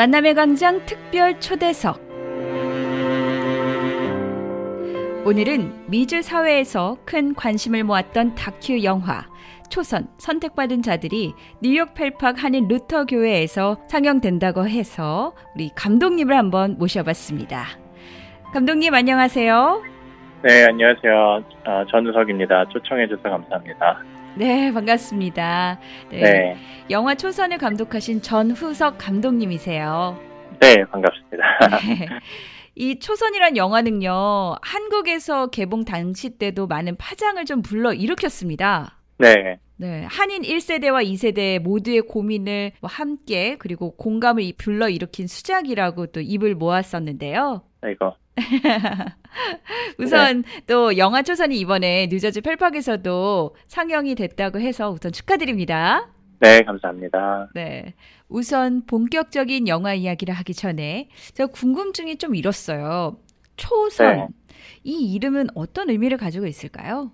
만남의 광장 특별 초대석. 오늘은 미주 사회에서 큰 관심을 모았던 다큐 영화 초선 선택받은 자들이 뉴욕 펠팍 한인 루터 교회에서 상영된다고 해서 우리 감독님을 한번 모셔봤습니다. 감독님 안녕하세요. 네, 안녕하세요. 어, 전우석입니다. 초청해주셔서 감사합니다. 네, 반갑습니다. 네. 네. 영화 초선을 감독하신 전후석 감독님이세요. 네, 반갑습니다. 네. 이 초선이란 영화는요, 한국에서 개봉 당시 때도 많은 파장을 좀 불러 일으켰습니다. 네. 네, 한인 1세대와 2세대 모두의 고민을 뭐 함께 그리고 공감을 불러 일으킨 수작이라고 또 입을 모았었는데요. 이거. 우선 네. 또 영화 초선이 이번에 뉴저지 펠팍에서도 상영이 됐다고 해서 우선 축하드립니다. 네, 감사합니다. 네. 우선 본격적인 영화 이야기를 하기 전에 제가 궁금증이 좀 일었어요. 초선. 네. 이 이름은 어떤 의미를 가지고 있을까요?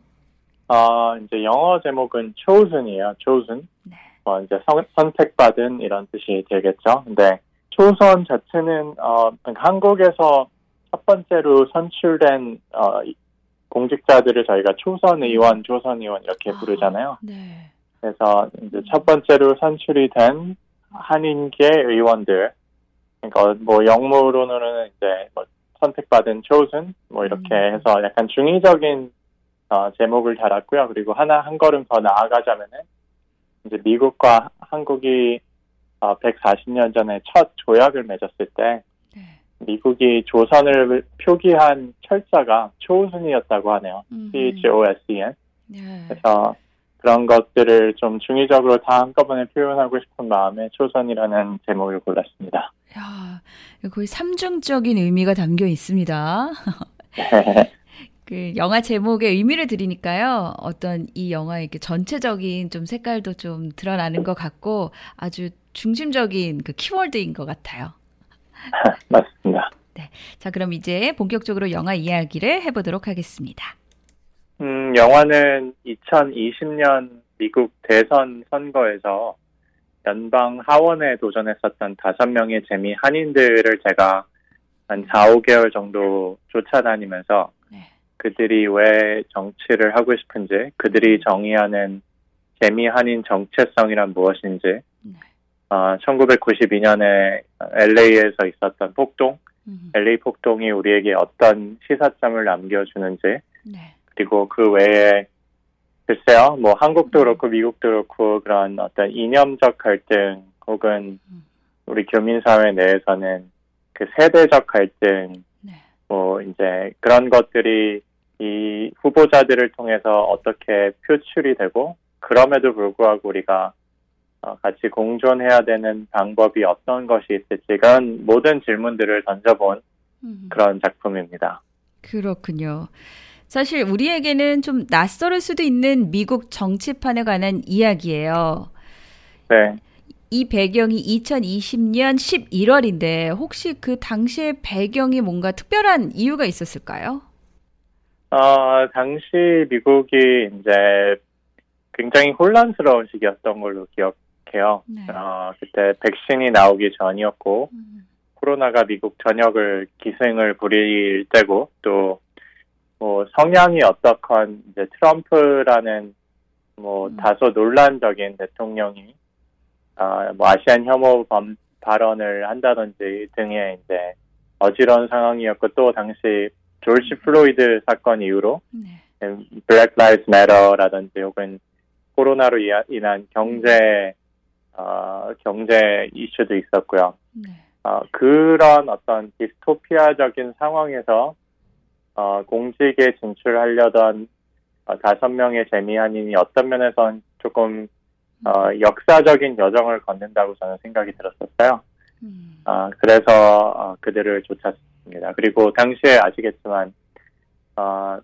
어, 이제 영어 제목은 chosen이에요. chosen. 네. 뭐 이제 선, 선택받은 이런 뜻이 되겠죠. 근데 초선 자체는 어, 한국에서 첫 번째로 선출된 어, 공직자들을 저희가 초선 의원, 조선 의원 이렇게 아, 부르잖아요. 네. 그래서 이제 첫 번째로 선출이 된 한인계 의원들, 그러니까 뭐 영문으로는 이제 뭐 선택받은 chosen 뭐 이렇게 음. 해서 약간 중의적인 어, 제목을 달았고요. 그리고 하나 한 걸음 더 나아가자면은 이제 미국과 한국이 어, 140년 전에 첫 조약을 맺었을 때 네. 미국이 조선을 표기한 철자가 초순이었다고 하네요. 음. C-H-O-S-E-N. 네. 그래서 그런 것들을 좀 중의적으로 다 한꺼번에 표현하고 싶은 마음에 초선이라는 제목을 골랐습니다. 야, 거의 삼중적인 의미가 담겨 있습니다. 그 영화 제목의 의미를 드리니까요. 어떤 이 영화의 전체적인 좀 색깔도 좀 드러나는 것 같고 아주 중심적인 그 키워드인 것 같아요. 맞습니다. 네. 자, 그럼 이제 본격적으로 영화 이야기를 해보도록 하겠습니다. 음, 영화는 2020년 미국 대선 선거에서 연방 하원에 도전했었던 다섯 명의 재미 한인들을 제가 한 4, 5개월 정도 쫓아다니면서 네. 그들이 왜 정치를 하고 싶은지, 그들이 정의하는 재미 한인 정체성이란 무엇인지, 네. 어, 1992년에 LA에서 있었던 폭동, 음. LA 폭동이 우리에게 어떤 시사점을 남겨주는지, 네. 그리고 그 외에 글쎄요, 뭐 한국도 그렇고 미국도 그렇고 그런 어떤 이념적 갈등 혹은 음. 우리 교민 사회 내에서는 그 세대적 갈등, 네. 뭐 이제 그런 것들이 이 후보자들을 통해서 어떻게 표출이 되고 그럼에도 불구하고 우리가 어, 같이 공존해야 되는 방법이 어떤 것이 있을지 그런 모든 질문들을 던져본 음. 그런 작품입니다. 그렇군요. 사실 우리에게는 좀 낯설을 수도 있는 미국 정치판에 관한 이야기예요. 네. 이 배경이 2020년 11월인데 혹시 그 당시의 배경이 뭔가 특별한 이유가 있었을까요? 어, 당시 미국이 이제 굉장히 혼란스러운 시기였던 걸로 기억 해요. 네. 어, 그때 백신이 나오기 전이었고, 음. 코로나가 미국 전역을 기승을 부릴 때고, 또, 뭐, 성향이 어떻건, 이제 트럼프라는, 뭐, 음. 다소 논란적인 대통령이, 어, 뭐, Asian 혐오 범, 발언을 한다든지 등의 이제 어지러운 상황이었고, 또 당시 조지 플로이드 사건 이후로 네. Black Lives Matter라든지 혹은 코로나로 인한 경제 어, 경제 이슈도 있었고요. 네. 어, 그런 어떤 디스토피아적인 상황에서 어, 공직에 진출하려던 어, 다섯 명의 재미한인이 어떤 면에선 조금 어, 역사적인 여정을 걷는다고 저는 생각이 들었었어요. 음. 어, 그래서 어, 그들을 쫓았습니다. 그리고 당시에 아시겠지만 어,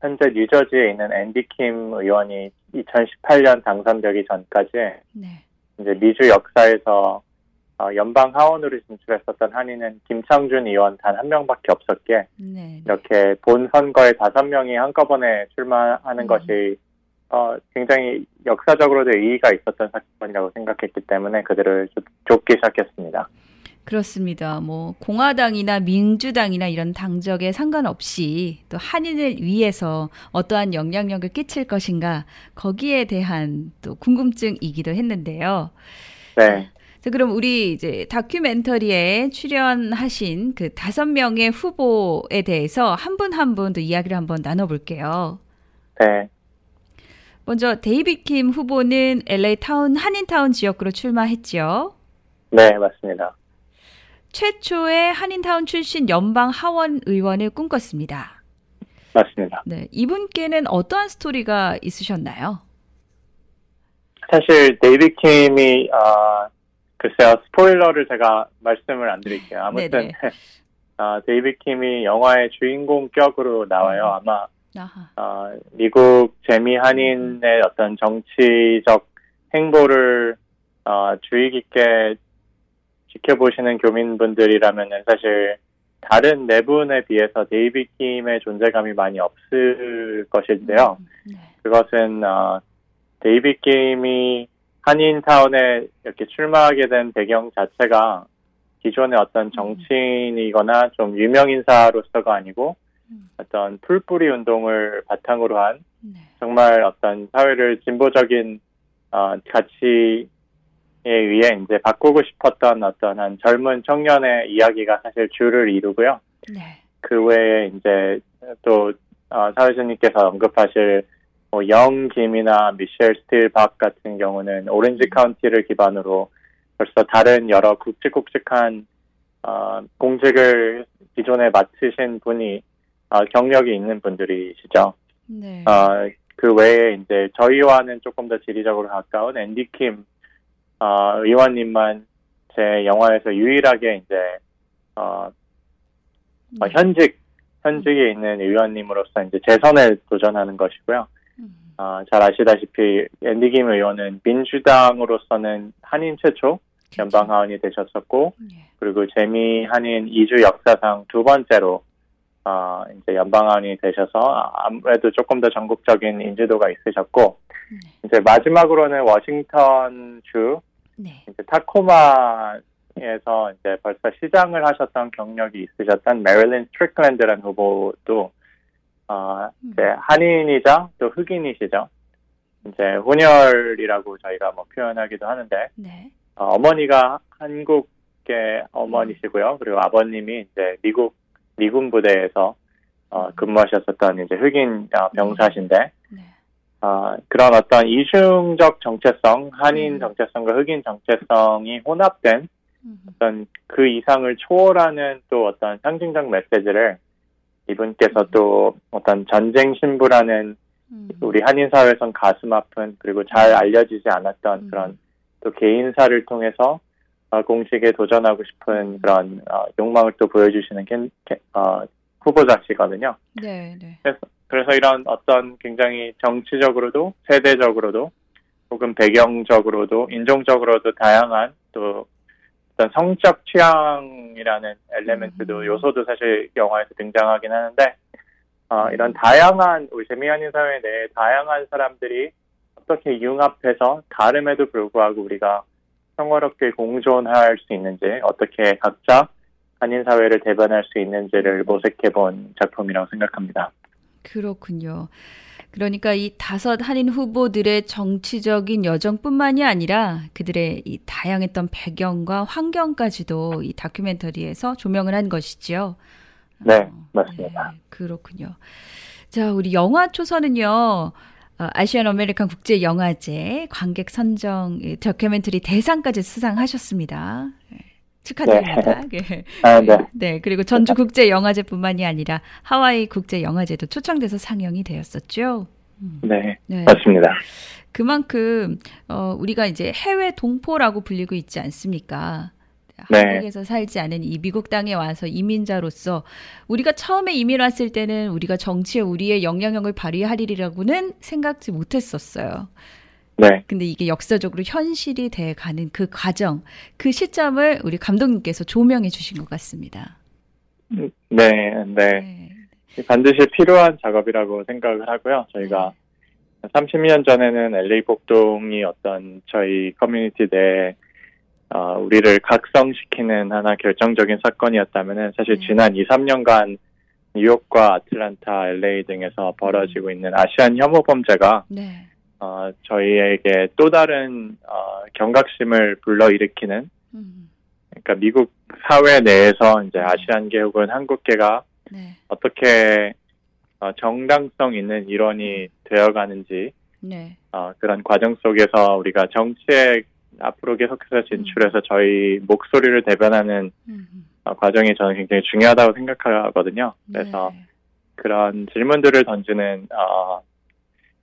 현재 뉴저지에 있는 앤디 킴 의원이 2018년 당선되기 전까지 네. 이제 미주 역사에서 어, 연방 하원으로 진출했었던 한인은 김창준 의원 단 한 명밖에 없었기에 네. 이렇게 본 선거에 다섯 명이 한꺼번에 출마하는 음. 것이 어, 굉장히 역사적으로도 의의가 있었던 사건이라고 생각했기 때문에 그들을 쫓기 시작했습니다. 그렇습니다. 뭐 공화당이나 민주당이나 이런 당적에 상관없이 또 한인을 위해서 어떠한 영향력을 끼칠 것인가 거기에 대한 또 궁금증이기도 했는데요. 네. 자, 그럼 우리 이제 다큐멘터리에 출연하신 그 다섯 명의 후보에 대해서 한 분 한 분 또 이야기를 한번 나눠볼게요. 네. 먼저 데이비 킴 후보는 LA 타운 한인타운 지역구로 출마했죠. 네, 맞습니다. 최초의 한인타운 출신 연방 하원 의원을 꿈꿨습니다. 맞습니다. 네, 이분께는 어떠한 스토리가 있으셨나요? 사실 데이비 킴이 어, 글쎄요 스포일러를 제가 말씀을 안 드릴게요. 아무튼 어, 데이비 킴이 영화의 주인공 격으로 나와요. 음. 아마 어, 미국 재미 한인의 어떤 정치적 행보를 어, 주의 깊게 지켜보시는 교민분들이라면 사실 다른 네 분에 비해서 데이비 킴의 존재감이 많이 없을 것인데요. 음, 네. 그것은 어, 데이비 킴이 한인타운에 이렇게 출마하게 된 배경 자체가 기존의 어떤 음. 정치인이거나 좀 유명 인사로서가 아니고 음. 어떤 풀뿌리 운동을 바탕으로 한 네. 정말 어떤 사회를 진보적인 어, 가치 에 의해 이제 바꾸고 싶었던 어떤 한 젊은 청년의 이야기가 사실 주를 이루고요. 네. 그 외에 이제 또 어, 사회자님께서 언급하실 뭐 영김이나 미셸 스틸 박 같은 경우는 오렌지 음. 카운티를 기반으로 벌써 다른 여러 굵직굵직한 어, 공직을 기존에 맡으신 분이 어, 경력이 있는 분들이시죠. 네. 어, 그 외에 이제 저희와는 조금 더 지리적으로 가까운 앤디 킴 어, 의원님만 제 영화에서 유일하게 이제 어, 어, 네. 현직 현직에 있는 의원님으로서 이제 재선에 도전하는 것이고요. 음. 어, 잘 아시다시피 앤디 김 의원은 민주당으로서는 한인 최초 연방 하원이 되셨었고 네. 그리고 재미 한인 이주 역사상 두 번째로 어, 이제 연방 하원이 되셔서 아무래도 조금 더 전국적인 인지도가 있으셨고 네. 이제 마지막으로는 워싱턴 주 네. 이제 타코마에서 이제 벌써 시장을 하셨던 경력이 있으셨던 메릴린 스트리클랜드라는 후보도 어, 음. 이제 한인이자 또 흑인이시죠. 이제 혼혈이라고 저희가 뭐 표현하기도 하는데 네. 어머니가 한국의 어머니시고요. 그리고 아버님이 이제 미국 미군 부대에서 어, 근무하셨었던 이제 흑인 어, 병사신데 네. 어, 그런 어떤 이중적 정체성, 한인 음. 정체성과 흑인 정체성이 혼합된 음. 어떤 그 이상을 초월하는 또 어떤 상징적 메시지를 이분께서 음. 또 어떤 전쟁 신부라는 우리 한인 사회에선 가슴 아픈 그리고 잘 알려지지 않았던 그런 또 개인사를 통해서 어, 공식에 도전하고 싶은 그런 어, 욕망을 또 보여주시는 캔, 어, 후보자시거든요. 네, 네. 그래서 그래서 이런 어떤 굉장히 정치적으로도 세대적으로도 혹은 배경적으로도 인종적으로도 다양한 또 어떤 성적 취향이라는 엘레멘트도 음. 요소도 사실 영화에서 등장하긴 하는데 어, 이런 다양한 우리 재미한인 사회 내에 다양한 사람들이 어떻게 융합해서 다름에도 불구하고 우리가 평화롭게 공존할 수 있는지 어떻게 각자 한인 사회를 대변할 수 있는지를 모색해 본 작품이라고 생각합니다. 그렇군요. 그러니까 이 다섯 한인 후보들의 정치적인 여정뿐만이 아니라 그들의 이 다양했던 배경과 환경까지도 이 다큐멘터리에서 조명을 한 것이지요. 네, 어, 맞습니다. 네, 그렇군요. 자, 우리 영화 초선은요. 어, Asian American 국제 영화제 관객 선정 다큐멘터리 대상까지 수상하셨습니다. 네. 축하드립니다. 네. 네. 아, 네. 네. 그리고 전주 국제 영화제뿐만이 아니라 하와이 국제 영화제도 초청돼서 상영이 되었었죠. 음. 네, 네. 맞습니다. 그만큼 어, 우리가 이제 해외 동포라고 불리고 있지 않습니까? 네. 한국에서 살지 않은 이 미국 땅에 와서 이민자로서 우리가 처음에 이민 왔을 때는 우리가 정치에 우리의 영향력을 발휘하리라고는 생각지 못했었어요. 네. 근데 이게 역사적으로 현실이 돼 가는 그 과정, 그 시점을 우리 감독님께서 조명해 주신 것 같습니다. 네, 네. 네. 반드시 필요한 작업이라고 생각을 하고요. 저희가 네. 30년 전에는 LA 복동이 어떤 저희 커뮤니티 내 어, 우리를 각성시키는 하나 결정적인 사건이었다면은 사실 네. 지난 2, 3년간 뉴욕과 아틀란타, LA 등에서 벌어지고 있는 아시안 혐오 범죄가 네. 어, 저희에게 또 다른 어, 경각심을 불러일으키는 음. 그러니까 미국 사회 내에서 이제 아시안계 혹은 한국계가 네. 어떻게 어, 정당성 있는 일원이 되어가는지 네. 어, 그런 과정 속에서 우리가 정치에 앞으로 계속해서 진출해서 음. 저희 목소리를 대변하는 음. 어, 과정이 저는 굉장히 중요하다고 생각하거든요. 그래서 네. 그런 질문들을 던지는 어,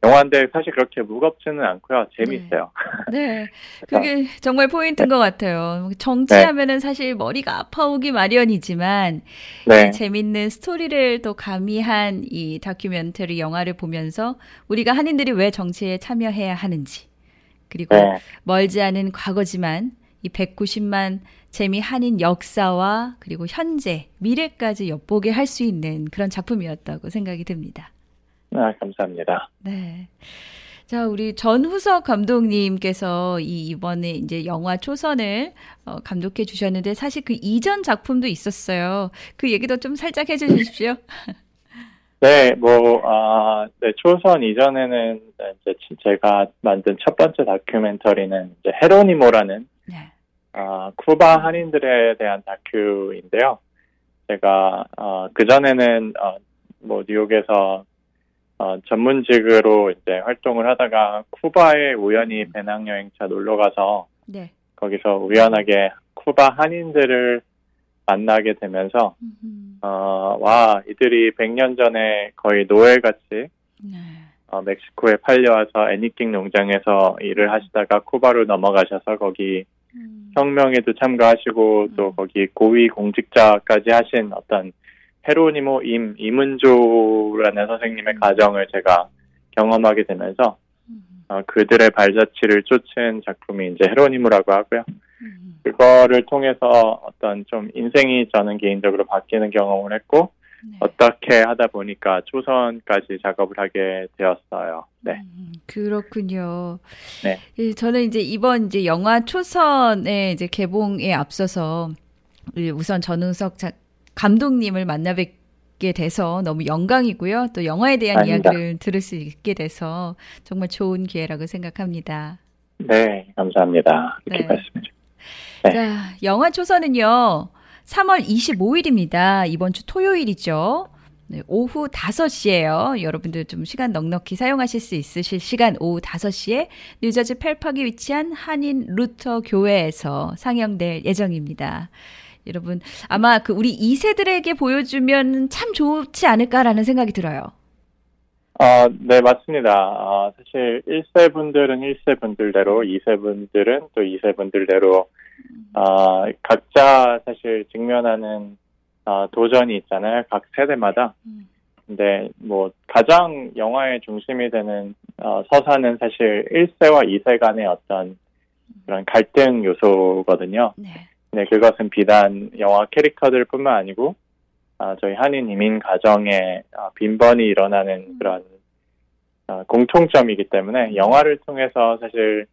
영화인데 사실 그렇게 무겁지는 않고요. 재밌어요. 네. 네. 그게 정말 포인트인 네. 것 같아요. 정치하면은 네. 사실 머리가 아파오기 마련이지만 네. 재밌는 스토리를 또 가미한 이 다큐멘터리 영화를 보면서 우리가 한인들이 왜 정치에 참여해야 하는지 그리고 네. 멀지 않은 과거지만 이 190만 재미 한인 역사와 그리고 현재 미래까지 엿보게 할 수 있는 그런 작품이었다고 생각이 듭니다. 아, 감사합니다. 네. 자, 우리 전후석 감독님께서 이 이번에 이제 영화 초선을 어, 감독해 주셨는데 사실 그 이전 작품도 있었어요. 그 얘기도 좀 살짝 해 주십시오. 네, 뭐, 아, 네, 초선 이전에는 이제 제가 만든 첫 번째 다큐멘터리는 이제 헤로니모라는 네. 아, 쿠바 한인들에 대한 다큐인데요. 제가 어, 그 전에는 어, 뭐 뉴욕에서 어, 전문직으로 이제 활동을 하다가 쿠바에 우연히 음. 배낭여행차 놀러 가서 네. 거기서 우연하게 쿠바 한인들을 만나게 되면서 어, 와 이들이 100년 전에 거의 노예같이 네. 어, 멕시코에 팔려와서 애니킹 농장에서 일을 하시다가 쿠바로 넘어가셔서 거기 음. 혁명에도 참가하시고 또 음. 거기 고위 공직자까지 하신 어떤 헤로니모 임 이문조라는 선생님의 음. 가정을 제가 경험하게 되면서 음. 어, 그들의 발자취를 쫓은 작품이 이제 헤로니모라고 하고요. 음. 그거를 통해서 어떤 좀 인생이 저는 개인적으로 바뀌는 경험을 했고 네. 어떻게 하다 보니까 초선까지 작업을 하게 되었어요. 네. 음, 그렇군요. 네. 예, 저는 이제 이번 이제 영화 초선의 이제 개봉에 앞서서 우선 전우석 감독님을 만나 뵙게 돼서 너무 영광이고요. 또 영화에 대한 아닙니다. 이야기를 들을 수 있게 돼서 정말 좋은 기회라고 생각합니다. 네, 감사합니다. 이렇게 네. 말씀해 네. 자, 영화 초선은요. 3월 25일입니다. 이번 주 토요일이죠. 네, 오후 5시에요. 여러분들 좀 시간 넉넉히 사용하실 수 있으실 시간 오후 5시에 뉴저지 펠팍에 위치한 한인 루터 교회에서 상영될 예정입니다. 여러분 아마 그 우리 2세들에게 보여주면 참 좋지 않을까라는 생각이 들어요. 아, 네, 맞습니다. 아, 사실 1세 분들은 1세 분들대로, 2세 분들은 또 2세 분들대로, 아, 각자 사실 직면하는 아, 도전이 있잖아요. 각 세대마다. 근데 뭐 가장 영화의 중심이 되는 어, 서사는 사실 1세와 2세 간의 어떤 그런 갈등 요소거든요. 네. 네, 그것은 비단 영화 캐릭터들뿐만 아니고 아, 저희 한인 이민 가정에 아, 빈번히 일어나는 음. 그런 아, 공통점이기 때문에 영화를 통해서 사실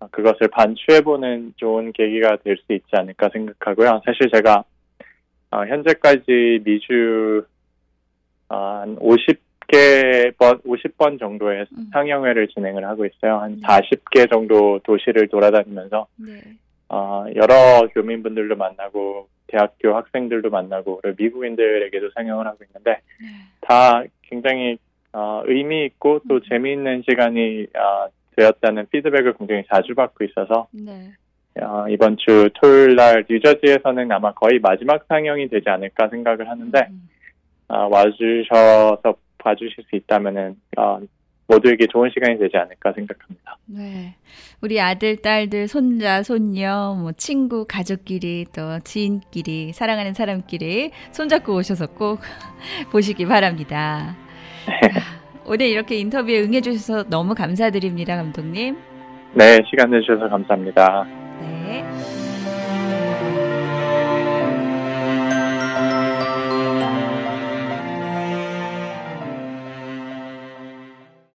아, 그것을 반추해보는 좋은 계기가 될 수 있지 않을까 생각하고요. 사실 제가 아, 현재까지 미주 아, 한 50개 번, 50번 정도의 음. 상영회를 진행을 하고 있어요. 한 40개 정도 도시를 돌아다니면서 네. 어, 여러 교민분들도 만나고 대학교 학생들도 만나고 그리고 미국인들에게도 상영을 하고 있는데 네. 다 굉장히 어, 의미 있고 또 음. 재미있는 시간이 어, 되었다는 피드백을 굉장히 자주 받고 있어서 네. 어, 이번 주 토요일 날 뉴저지에서는 아마 거의 마지막 상영이 되지 않을까 생각을 하는데 음. 어, 와주셔서 봐주실 수 있다면은 어, 모두에게 좋은 시간이 되지 않을까 생각합니다. 네. 우리 아들, 딸들, 손자, 손녀, 뭐 친구, 가족끼리 또 지인끼리 사랑하는 사람끼리 손잡고 오셔서 꼭 보시기 바랍니다. 네. 오늘 이렇게 인터뷰에 응해 주셔서 너무 감사드립니다, 감독님. 네, 시간 내주셔서 감사합니다. 네.